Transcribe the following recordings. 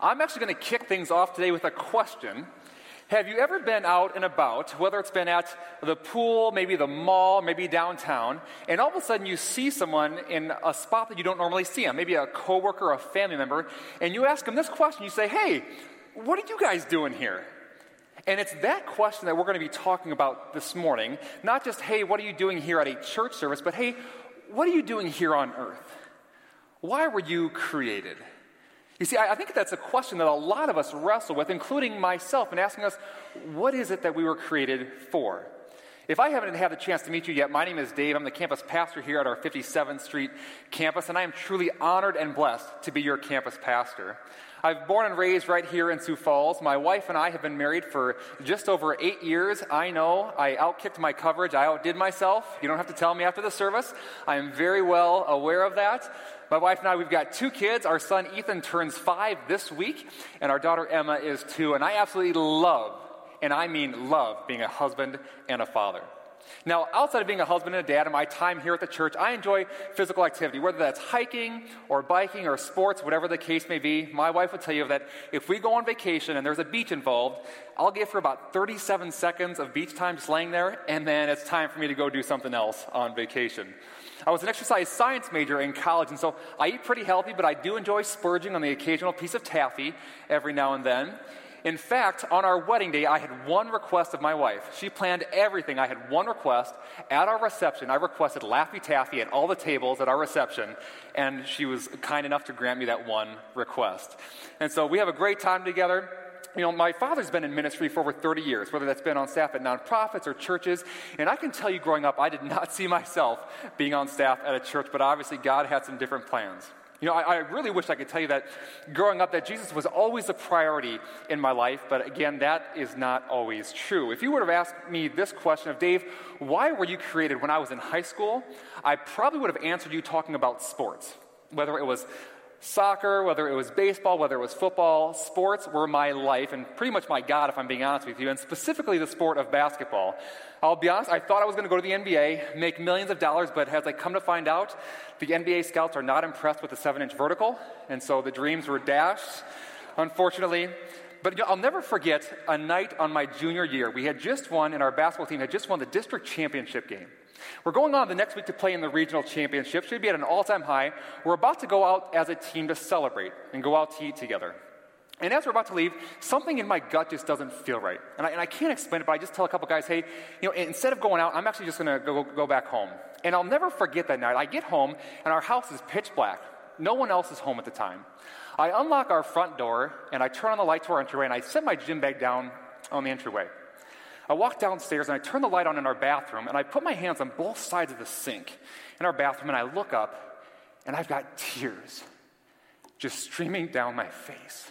I'm actually going to kick things off today with a question. Have you ever been out and about, whether it's been at the pool, maybe the mall, maybe downtown, and all of a sudden you see someone in a spot that you don't normally see them, maybe a coworker or a family member, and you ask them this question, you say, "Hey, what are you guys doing here?" And it's that question that we're going to be talking about this morning. Not just, hey, what are you doing here at a church service, but hey, what are you doing here on earth? Why were you created? You see, I, think that's a question that a lot of us wrestle with, including myself, and asking us, what is it that we were created for? If I haven't had the chance to meet you yet, my name is Dave. I'm the campus pastor here at our 57th Street campus, and I am truly honored and blessed to be your campus pastor. I've born and raised right here in Sioux Falls. My wife and I have been married for just over eight years. I know I outkicked my coverage. I outdid myself. You don't have to tell me after the service. I am very well aware of that. My wife and I, we've got two kids. Our son Ethan turns five this week, and our daughter Emma is two. And I absolutely love, and I mean love, being a husband and a father. Now, outside of being a husband and a dad and my time here at the church, I enjoy physical activity, whether that's hiking or biking or sports, whatever the case may be. My wife would tell you that if we go on vacation and there's a beach involved, I'll get for about 37 seconds of beach time just laying there, and then it's time for me to go do something else on vacation. I was an exercise science major in college, and so I eat pretty healthy, but I do enjoy splurging on the occasional piece of taffy every now and then. In fact, on our wedding day, I had one request of my wife. She planned everything. I had one request. At our reception, I requested Laffy Taffy at all the tables at our reception, and she was kind enough to grant me that one request. And so we have a great time together. You know, my father's been in ministry for over 30 years, whether that's been on staff at nonprofits or churches. And I can tell you, growing up, I did not see myself being on staff at a church, but obviously God had some different plans. You know, I, I, really wish I could tell you that growing up that Jesus was always a priority in my life, but again, that is not always true. If you would have asked me this question of Dave, why were you created when I was in high school? I probably would have answered you talking about sports, whether it was soccer, whether it was baseball, whether it was football, sports were my life and pretty much my God, if I'm being honest with you, and specifically the sport of basketball. I'll be honest, I thought I was going to go to the NBA, make millions of dollars, but as I come to find out, the NBA scouts are not impressed with the seven inch vertical, and so the dreams were dashed, unfortunately. But I'll never forget a night on my junior year. We had just won, and our basketball team had just won the district championship game. We're going on the next week to play in the regional championship. Should be at an all time high. We're about to go out as a team to celebrate and go out to eat together. And as we're about to leave, something in my gut just doesn't feel right. And I, and I can't explain it, but I just tell a couple guys, hey, you know, instead of going out, I'm actually just going to go, go back home. And I'll never forget that night. I get home, and our house is pitch black. No one else is home at the time. I unlock our front door, and I turn on the light to our entryway, and I set my gym bag down on the entryway. I walk downstairs and I turn the light on in our bathroom and I put my hands on both sides of the sink in our bathroom and I look up and I've got tears just streaming down my face.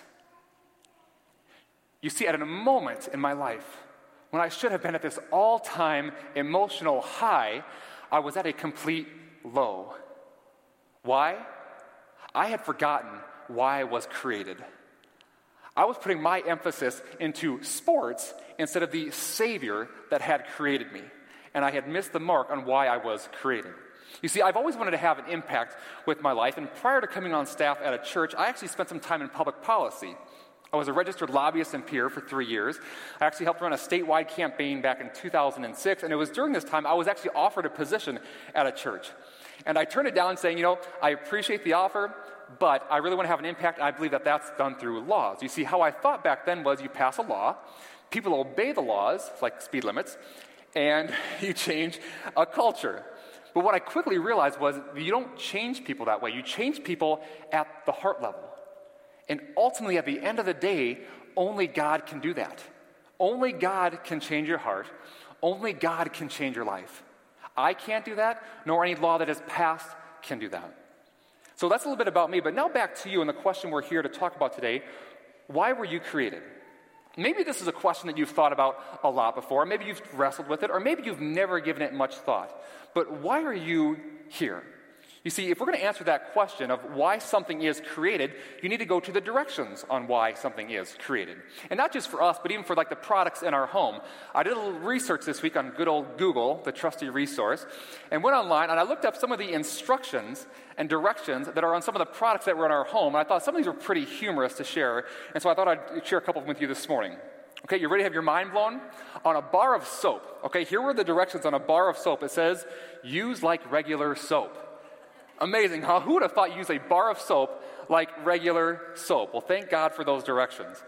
You see, at a moment in my life when I should have been at this all time emotional high, I was at a complete low. Why? I had forgotten why I was created. I was putting my emphasis into sports instead of the Savior that had created me. And I had missed the mark on why I was created. You see, I've always wanted to have an impact with my life, and prior to coming on staff at a church, I actually spent some time in public policy. I was a registered lobbyist and Pierre for three years. I actually helped run a statewide campaign back in 2006, and it was during this time I was actually offered a position at a church. And I turned it down saying, you know, I appreciate the offer, but I really want to have an impact, and I believe that that's done through laws. You see, how I thought back then was you pass a law, people obey the laws, like speed limits, and you change a culture. But what I quickly realized was you don't change people that way. You change people at the heart level. And ultimately, at the end of the day, only God can do that. Only God can change your heart. Only God can change your life. I can't do that, nor any law that is passed can do that. So that's a little bit about me, but now back to you and the question we're here to talk about today. Why were you created? Maybe this is a question that you've thought about a lot before. Maybe you've wrestled with it, or maybe you've never given it much thought. But why are you here? You see, if we're going to answer that question of why something is created, you need to go to the directions on why something is created. And not just for us, but even for like the products in our home. I did a little research this week on good old Google, the trusty resource, and went online and I looked up some of the instructions and directions that are on some of the products that were in our home. And I thought some of these were pretty humorous to share, and so I thought I'd share a couple of them with you this morning. Okay, you ready to have your mind blown? On a bar of soap, okay, here were the directions on a bar of soap. It says, use like regular soap. Amazing, huh? Who would have thought you use a bar of soap like regular soap? Well, thank God for those directions.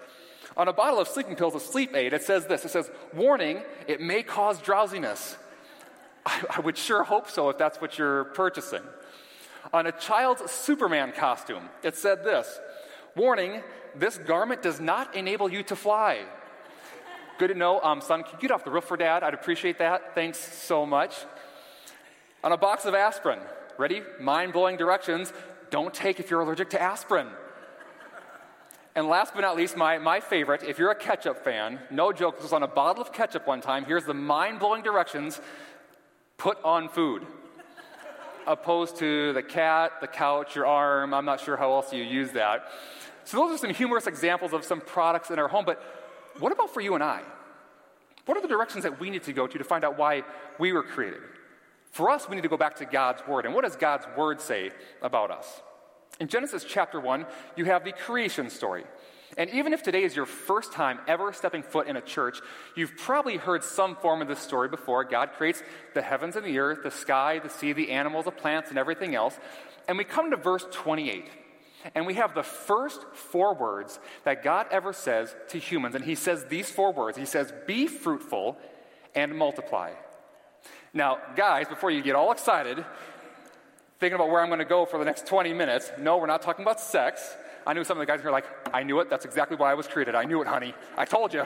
On a bottle of sleeping pills, a sleep aid, it says this it says, Warning, it may cause drowsiness. I, I would sure hope so if that's what you're purchasing. On a child's Superman costume, it said this Warning, this garment does not enable you to fly. Good to know. Um, son, can you get off the roof for dad? I'd appreciate that. Thanks so much. On a box of aspirin, ready? Mind blowing directions. Don't take if you're allergic to aspirin. And last but not least, my, my favorite, if you're a ketchup fan, no joke, this was on a bottle of ketchup one time. Here's the mind blowing directions put on food. Opposed to the cat, the couch, your arm. I'm not sure how else you use that. So, those are some humorous examples of some products in our home. But what about for you and I? What are the directions that we need to go to to find out why we were created? For us, we need to go back to God's Word. And what does God's Word say about us? In Genesis chapter 1, you have the creation story. And even if today is your first time ever stepping foot in a church, you've probably heard some form of this story before. God creates the heavens and the earth, the sky, the sea, the animals, the plants, and everything else. And we come to verse 28. And we have the first four words that God ever says to humans. And He says these four words He says, Be fruitful and multiply. Now, guys, before you get all excited, thinking about where I'm going to go for the next 20 minutes, no, we're not talking about sex. I knew some of the guys are like, I knew it. That's exactly why I was created. I knew it, honey. I told you.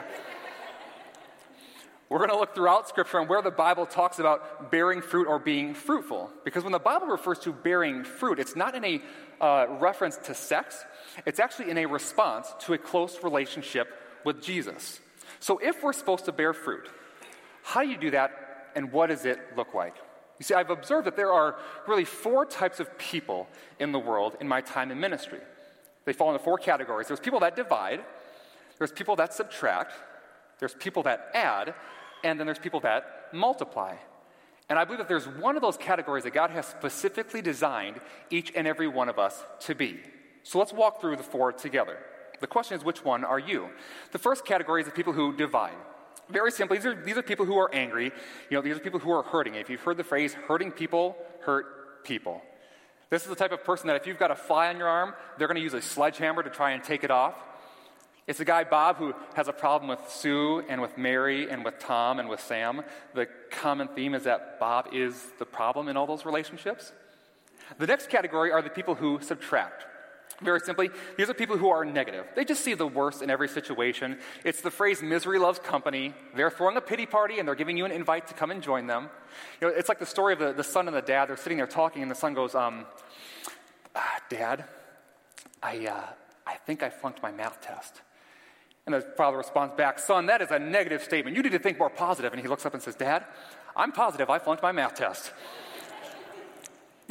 We're going to look throughout Scripture and where the Bible talks about bearing fruit or being fruitful. Because when the Bible refers to bearing fruit, it's not in a uh, reference to sex, it's actually in a response to a close relationship with Jesus. So if we're supposed to bear fruit, how do you do that and what does it look like? You see, I've observed that there are really four types of people in the world in my time in ministry. They fall into four categories there's people that divide, there's people that subtract, there's people that add, and then there's people that multiply. And I believe that there's one of those categories that God has specifically designed each and every one of us to be. So let's walk through the four together. The question is, which one are you? The first category is the people who divide. Very simply, these are, these are people who are angry. You know, these are people who are hurting. If you've heard the phrase, hurting people hurt people. This is the type of person that if you've got a fly on your arm, they're going to use a sledgehammer to try and take it off. It's a guy, Bob, who has a problem with Sue and with Mary and with Tom and with Sam. The common theme is that Bob is the problem in all those relationships. The next category are the people who subtract. Very simply, these are people who are negative. They just see the worst in every situation. It's the phrase misery loves company. They're throwing a pity party and they're giving you an invite to come and join them. You know, it's like the story of the, the son and the dad. They're sitting there talking, and the son goes, um, ah, Dad, I, uh, I think I flunked my math test. And the father responds back, Son, that is a negative statement. You need to think more positive. And he looks up and says, Dad, I'm positive I flunked my math test.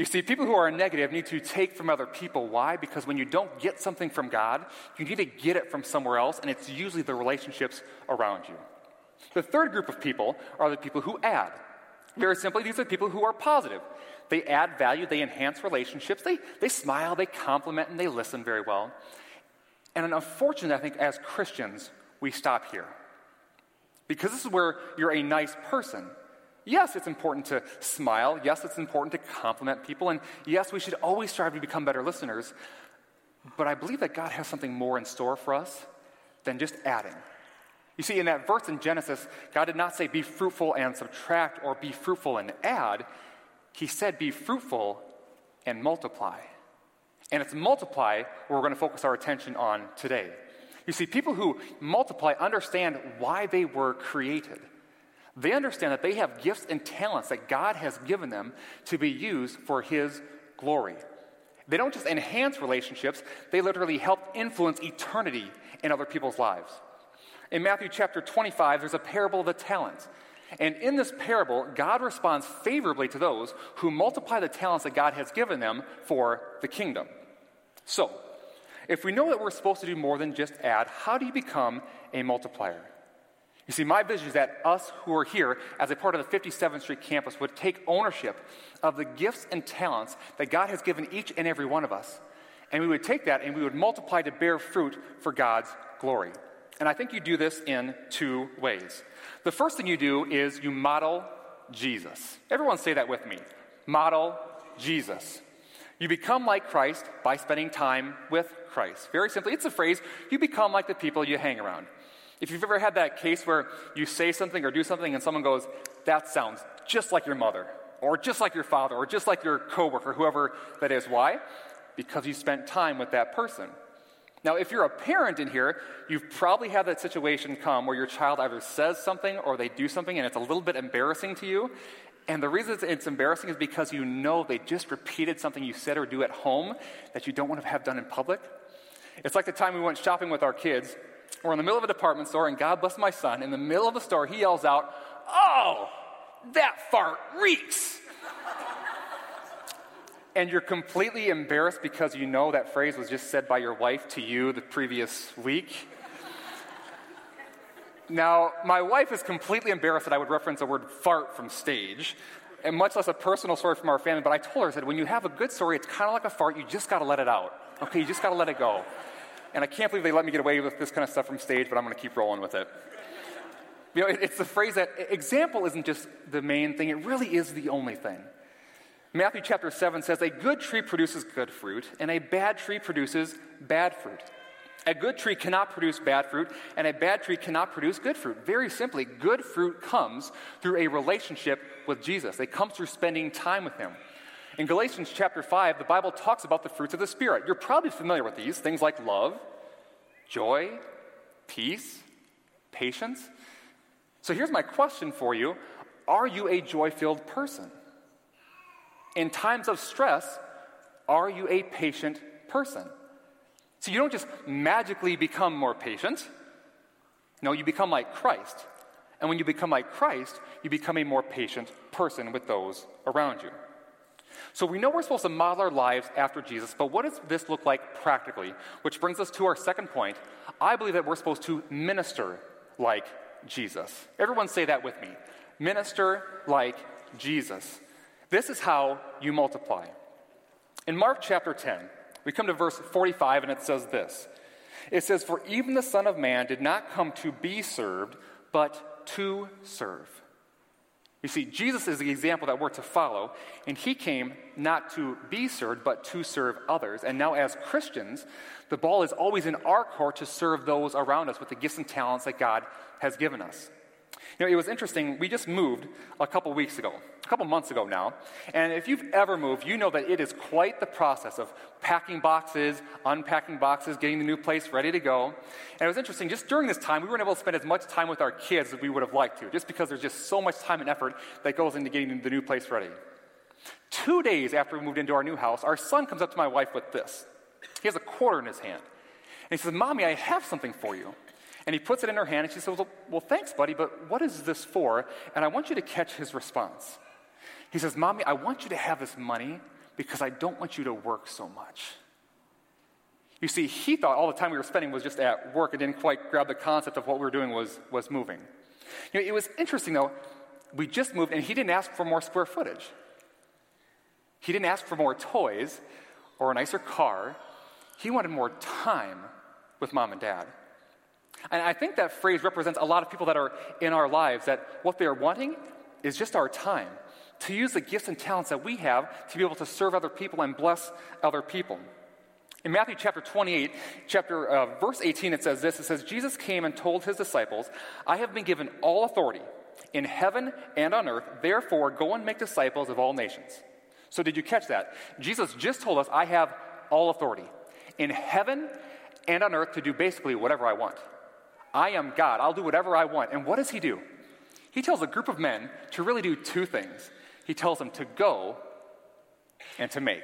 You see, people who are negative need to take from other people. Why? Because when you don't get something from God, you need to get it from somewhere else, and it's usually the relationships around you. The third group of people are the people who add. Very simply, these are people who are positive. They add value, they enhance relationships, they, they smile, they compliment, and they listen very well. And unfortunately, I think as Christians, we stop here. Because this is where you're a nice person. Yes, it's important to smile. Yes, it's important to compliment people. And yes, we should always strive to become better listeners. But I believe that God has something more in store for us than just adding. You see, in that verse in Genesis, God did not say be fruitful and subtract or be fruitful and add. He said be fruitful and multiply. And it's multiply where we're going to focus our attention on today. You see, people who multiply understand why they were created. They understand that they have gifts and talents that God has given them to be used for His glory. They don't just enhance relationships, they literally help influence eternity in other people's lives. In Matthew chapter 25, there's a parable of the talents. And in this parable, God responds favorably to those who multiply the talents that God has given them for the kingdom. So, if we know that we're supposed to do more than just add, how do you become a multiplier? You see, my vision is that us who are here as a part of the 57th Street campus would take ownership of the gifts and talents that God has given each and every one of us. And we would take that and we would multiply to bear fruit for God's glory. And I think you do this in two ways. The first thing you do is you model Jesus. Everyone say that with me. Model Jesus. You become like Christ by spending time with Christ. Very simply, it's a phrase you become like the people you hang around. If you've ever had that case where you say something or do something and someone goes, that sounds just like your mother, or just like your father, or just like your coworker, whoever that is. Why? Because you spent time with that person. Now, if you're a parent in here, you've probably had that situation come where your child either says something or they do something and it's a little bit embarrassing to you. And the reason it's embarrassing is because you know they just repeated something you said or do at home that you don't want to have done in public. It's like the time we went shopping with our kids. We're in the middle of a department store, and God bless my son, in the middle of the store, he yells out, Oh, that fart reeks and you're completely embarrassed because you know that phrase was just said by your wife to you the previous week. now, my wife is completely embarrassed that I would reference the word fart from stage, and much less a personal story from our family, but I told her, I said, when you have a good story, it's kind of like a fart, you just got to let it out. Okay, you just got to let it go. And I can't believe they let me get away with this kind of stuff from stage, but I'm going to keep rolling with it. You know, it's the phrase that example isn't just the main thing, it really is the only thing. Matthew chapter 7 says, A good tree produces good fruit, and a bad tree produces bad fruit. A good tree cannot produce bad fruit, and a bad tree cannot produce good fruit. Very simply, good fruit comes through a relationship with Jesus, it comes through spending time with Him. In Galatians chapter 5, the Bible talks about the fruits of the Spirit. You're probably familiar with these things like love, joy, peace, patience. So here's my question for you Are you a joy filled person? In times of stress, are you a patient person? So you don't just magically become more patient. No, you become like Christ. And when you become like Christ, you become a more patient person with those around you. So we know we're supposed to model our lives after Jesus, but what does this look like practically? Which brings us to our second point. I believe that we're supposed to minister like Jesus. Everyone say that with me. Minister like Jesus. This is how you multiply. In Mark chapter 10, we come to verse 45, and it says this It says, For even the Son of Man did not come to be served, but to serve. You see, Jesus is the example that we're to follow, and he came not to be served, but to serve others. And now, as Christians, the ball is always in our court to serve those around us with the gifts and talents that God has given us. You know, it was interesting. We just moved a couple weeks ago, couple months ago now. And if you've ever moved, you know that it is quite the process of packing boxes, unpacking boxes, getting the new place ready to go. And it was interesting. Just during this time, we weren't able to spend as much time with our kids as we would have liked to, just because there's just so much time and effort that goes into getting the new place ready. Two days after we moved into our new house, our son comes up to my wife with this. He has a quarter in his hand. And he says, Mommy, I have something for you. And he puts it in her hand, and she says, well, well, thanks, buddy, but what is this for? And I want you to catch his response. He says, Mommy, I want you to have this money because I don't want you to work so much. You see, he thought all the time we were spending was just at work and didn't quite grab the concept of what we were doing was, was moving. You know, it was interesting, though. We just moved, and he didn't ask for more square footage. He didn't ask for more toys or a nicer car. He wanted more time with mom and dad. And I think that phrase represents a lot of people that are in our lives, that what they're wanting is just our time to use the gifts and talents that we have to be able to serve other people and bless other people. In Matthew chapter 28, chapter uh, verse 18, it says this. It says, Jesus came and told his disciples, I have been given all authority in heaven and on earth. Therefore, go and make disciples of all nations. So, did you catch that? Jesus just told us, I have all authority in heaven and on earth to do basically whatever I want. I am God. I'll do whatever I want. And what does he do? He tells a group of men to really do two things. He tells them to go and to make.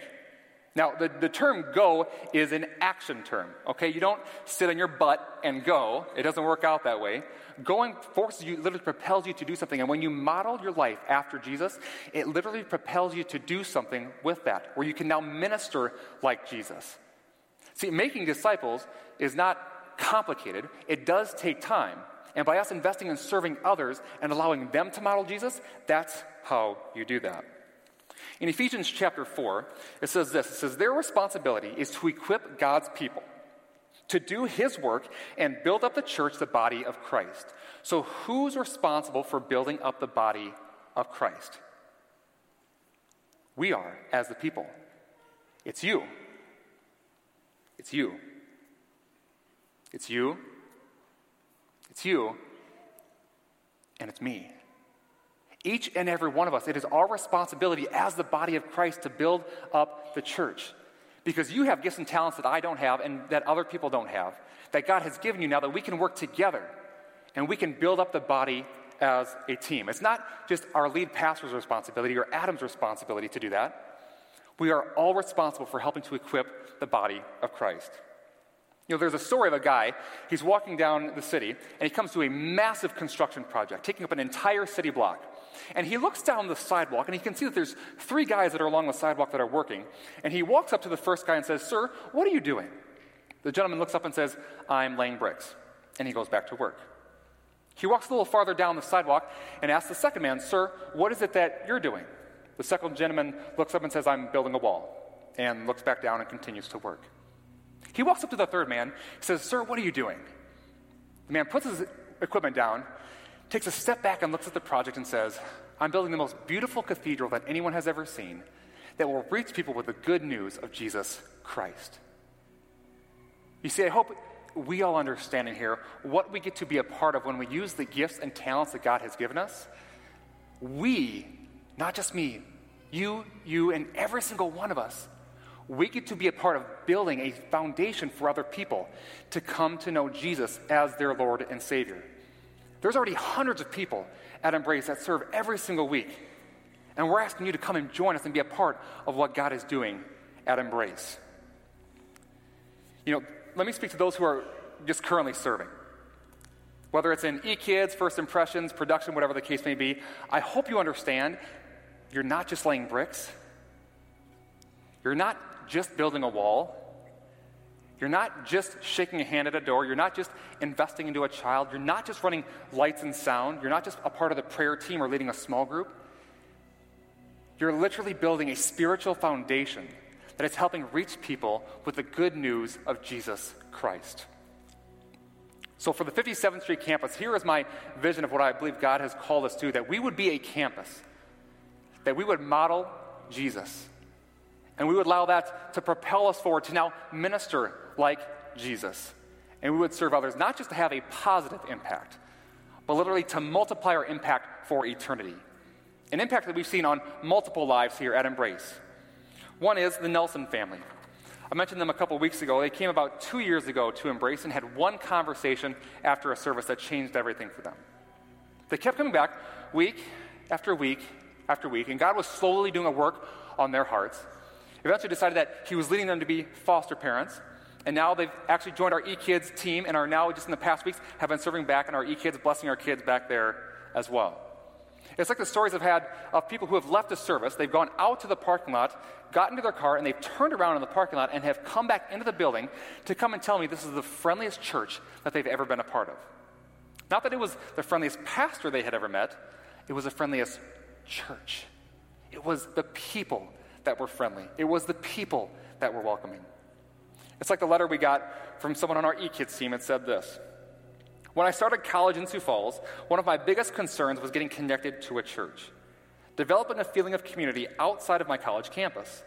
Now, the, the term go is an action term, okay? You don't sit on your butt and go. It doesn't work out that way. Going forces you, literally propels you to do something. And when you model your life after Jesus, it literally propels you to do something with that, where you can now minister like Jesus. See, making disciples is not complicated, it does take time. And by us investing in serving others and allowing them to model Jesus, that's how you do that. In Ephesians chapter 4, it says this it says, Their responsibility is to equip God's people to do his work and build up the church, the body of Christ. So, who's responsible for building up the body of Christ? We are, as the people. It's you. It's you. It's you. It's you. And it's me. Each and every one of us, it is our responsibility as the body of Christ to build up the church. Because you have gifts and talents that I don't have and that other people don't have, that God has given you now that we can work together and we can build up the body as a team. It's not just our lead pastor's responsibility or Adam's responsibility to do that. We are all responsible for helping to equip the body of Christ. You know, there's a story of a guy, he's walking down the city, and he comes to a massive construction project, taking up an entire city block. And he looks down the sidewalk and he can see that there's three guys that are along the sidewalk that are working. And he walks up to the first guy and says, Sir, what are you doing? The gentleman looks up and says, I'm laying bricks. And he goes back to work. He walks a little farther down the sidewalk and asks the second man, Sir, what is it that you're doing? The second gentleman looks up and says, I'm building a wall. And looks back down and continues to work. He walks up to the third man, says, Sir, what are you doing? The man puts his equipment down takes a step back and looks at the project and says, I'm building the most beautiful cathedral that anyone has ever seen that will reach people with the good news of Jesus Christ. You see, I hope we all understand in here what we get to be a part of when we use the gifts and talents that God has given us. We, not just me, you, you, and every single one of us, we get to be a part of building a foundation for other people to come to know Jesus as their Lord and Savior. There's already hundreds of people at Embrace that serve every single week. And we're asking you to come and join us and be a part of what God is doing at Embrace. You know, let me speak to those who are just currently serving. Whether it's in e-kids, first impressions, production, whatever the case may be, I hope you understand you're not just laying bricks. You're not just building a wall. You're not just shaking a hand at a door. You're not just investing into a child. You're not just running lights and sound. You're not just a part of the prayer team or leading a small group. You're literally building a spiritual foundation that is helping reach people with the good news of Jesus Christ. So, for the 57th Street campus, here is my vision of what I believe God has called us to that we would be a campus, that we would model Jesus, and we would allow that to propel us forward to now minister like Jesus. And we would serve others, not just to have a positive impact, but literally to multiply our impact for eternity. An impact that we've seen on multiple lives here at Embrace. One is the Nelson family. I mentioned them a couple weeks ago. They came about two years ago to Embrace and had one conversation after a service that changed everything for them. They kept coming back week after week after week, and God was slowly doing a work on their hearts. Eventually decided that He was leading them to be foster parents. And now they've actually joined our eKids team and are now, just in the past weeks, have been serving back in our eKids, blessing our kids back there as well. It's like the stories I've had of people who have left a service. They've gone out to the parking lot, got into their car, and they've turned around in the parking lot and have come back into the building to come and tell me this is the friendliest church that they've ever been a part of. Not that it was the friendliest pastor they had ever met, it was the friendliest church. It was the people that were friendly, it was the people that were welcoming. It's like the letter we got from someone on our e-kids team. It said this When I started college in Sioux Falls, one of my biggest concerns was getting connected to a church, developing a feeling of community outside of my college campus.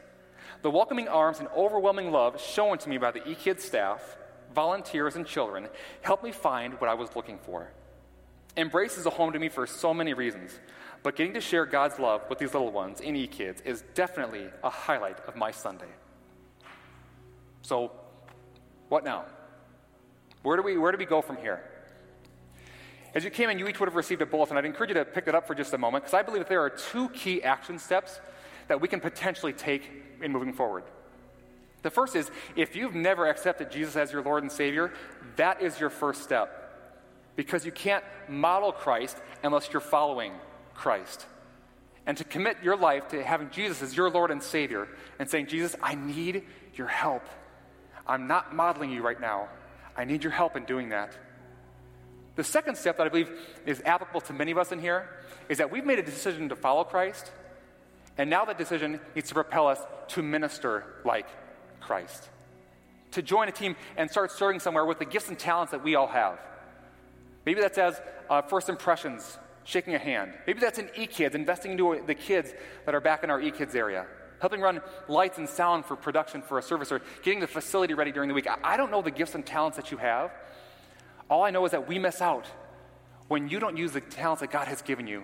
The welcoming arms and overwhelming love shown to me by the e-kids staff, volunteers, and children helped me find what I was looking for. Embrace is a home to me for so many reasons, but getting to share God's love with these little ones in eKids is definitely a highlight of my Sunday. So, what now? Where do we, where do we go from here? As you came in, you each would have received a bulletin. I'd encourage you to pick it up for just a moment because I believe that there are two key action steps that we can potentially take in moving forward. The first is if you've never accepted Jesus as your Lord and Savior, that is your first step. Because you can't model Christ unless you're following Christ. And to commit your life to having Jesus as your Lord and Savior and saying, Jesus, I need your help. I'm not modeling you right now. I need your help in doing that. The second step that I believe is applicable to many of us in here is that we've made a decision to follow Christ, and now that decision needs to propel us to minister like Christ. To join a team and start serving somewhere with the gifts and talents that we all have. Maybe that's as uh, first impressions, shaking a hand. Maybe that's in eKids, investing into the kids that are back in our eKids area. Helping run lights and sound for production for a service or getting the facility ready during the week. I don't know the gifts and talents that you have. All I know is that we miss out when you don't use the talents that God has given you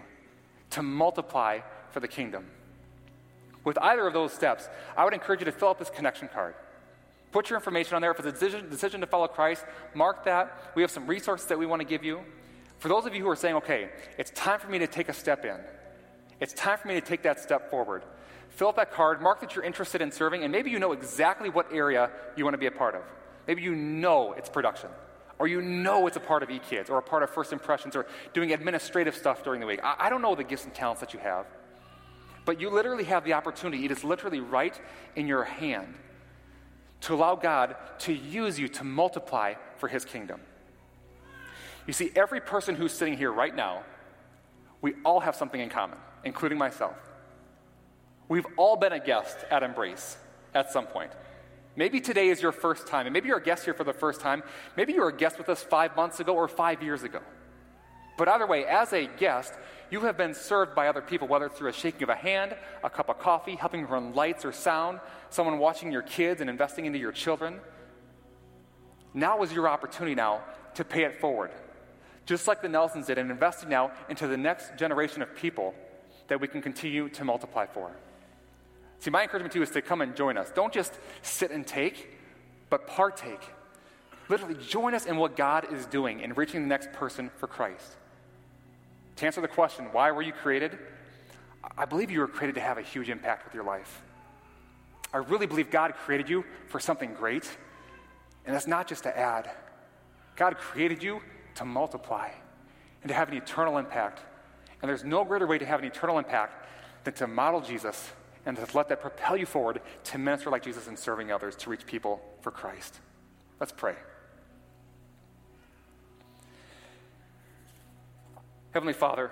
to multiply for the kingdom. With either of those steps, I would encourage you to fill out this connection card. Put your information on there. If it's a decision, decision to follow Christ, mark that. We have some resources that we want to give you. For those of you who are saying, okay, it's time for me to take a step in, it's time for me to take that step forward. Fill out that card, mark that you're interested in serving, and maybe you know exactly what area you want to be a part of. Maybe you know it's production, or you know it's a part of eKids, or a part of First Impressions, or doing administrative stuff during the week. I, I don't know the gifts and talents that you have. But you literally have the opportunity, it is literally right in your hand to allow God to use you to multiply for his kingdom. You see, every person who's sitting here right now, we all have something in common, including myself. We've all been a guest at Embrace at some point. Maybe today is your first time, and maybe you're a guest here for the first time. Maybe you were a guest with us five months ago or five years ago. But either way, as a guest, you have been served by other people, whether it's through a shaking of a hand, a cup of coffee, helping run lights or sound, someone watching your kids and investing into your children. Now is your opportunity now to pay it forward. Just like the Nelsons did, and investing now into the next generation of people that we can continue to multiply for. See, my encouragement to you is to come and join us. Don't just sit and take, but partake. Literally, join us in what God is doing in reaching the next person for Christ. To answer the question, why were you created? I believe you were created to have a huge impact with your life. I really believe God created you for something great, and that's not just to add. God created you to multiply and to have an eternal impact. And there's no greater way to have an eternal impact than to model Jesus and to let that propel you forward to minister like Jesus and serving others to reach people for Christ. Let's pray. Heavenly Father,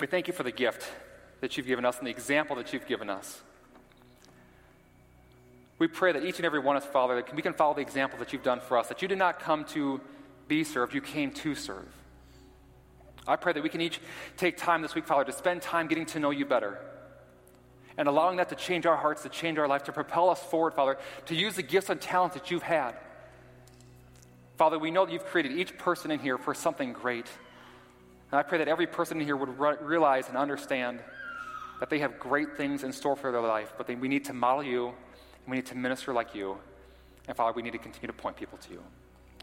we thank you for the gift that you've given us and the example that you've given us. We pray that each and every one of us, Father, that we can follow the example that you've done for us, that you did not come to be served, you came to serve. I pray that we can each take time this week, Father, to spend time getting to know you better and allowing that to change our hearts, to change our life, to propel us forward, Father, to use the gifts and talents that you've had. Father, we know that you've created each person in here for something great. And I pray that every person in here would re- realize and understand that they have great things in store for their life, but they, we need to model you, and we need to minister like you. And Father, we need to continue to point people to you.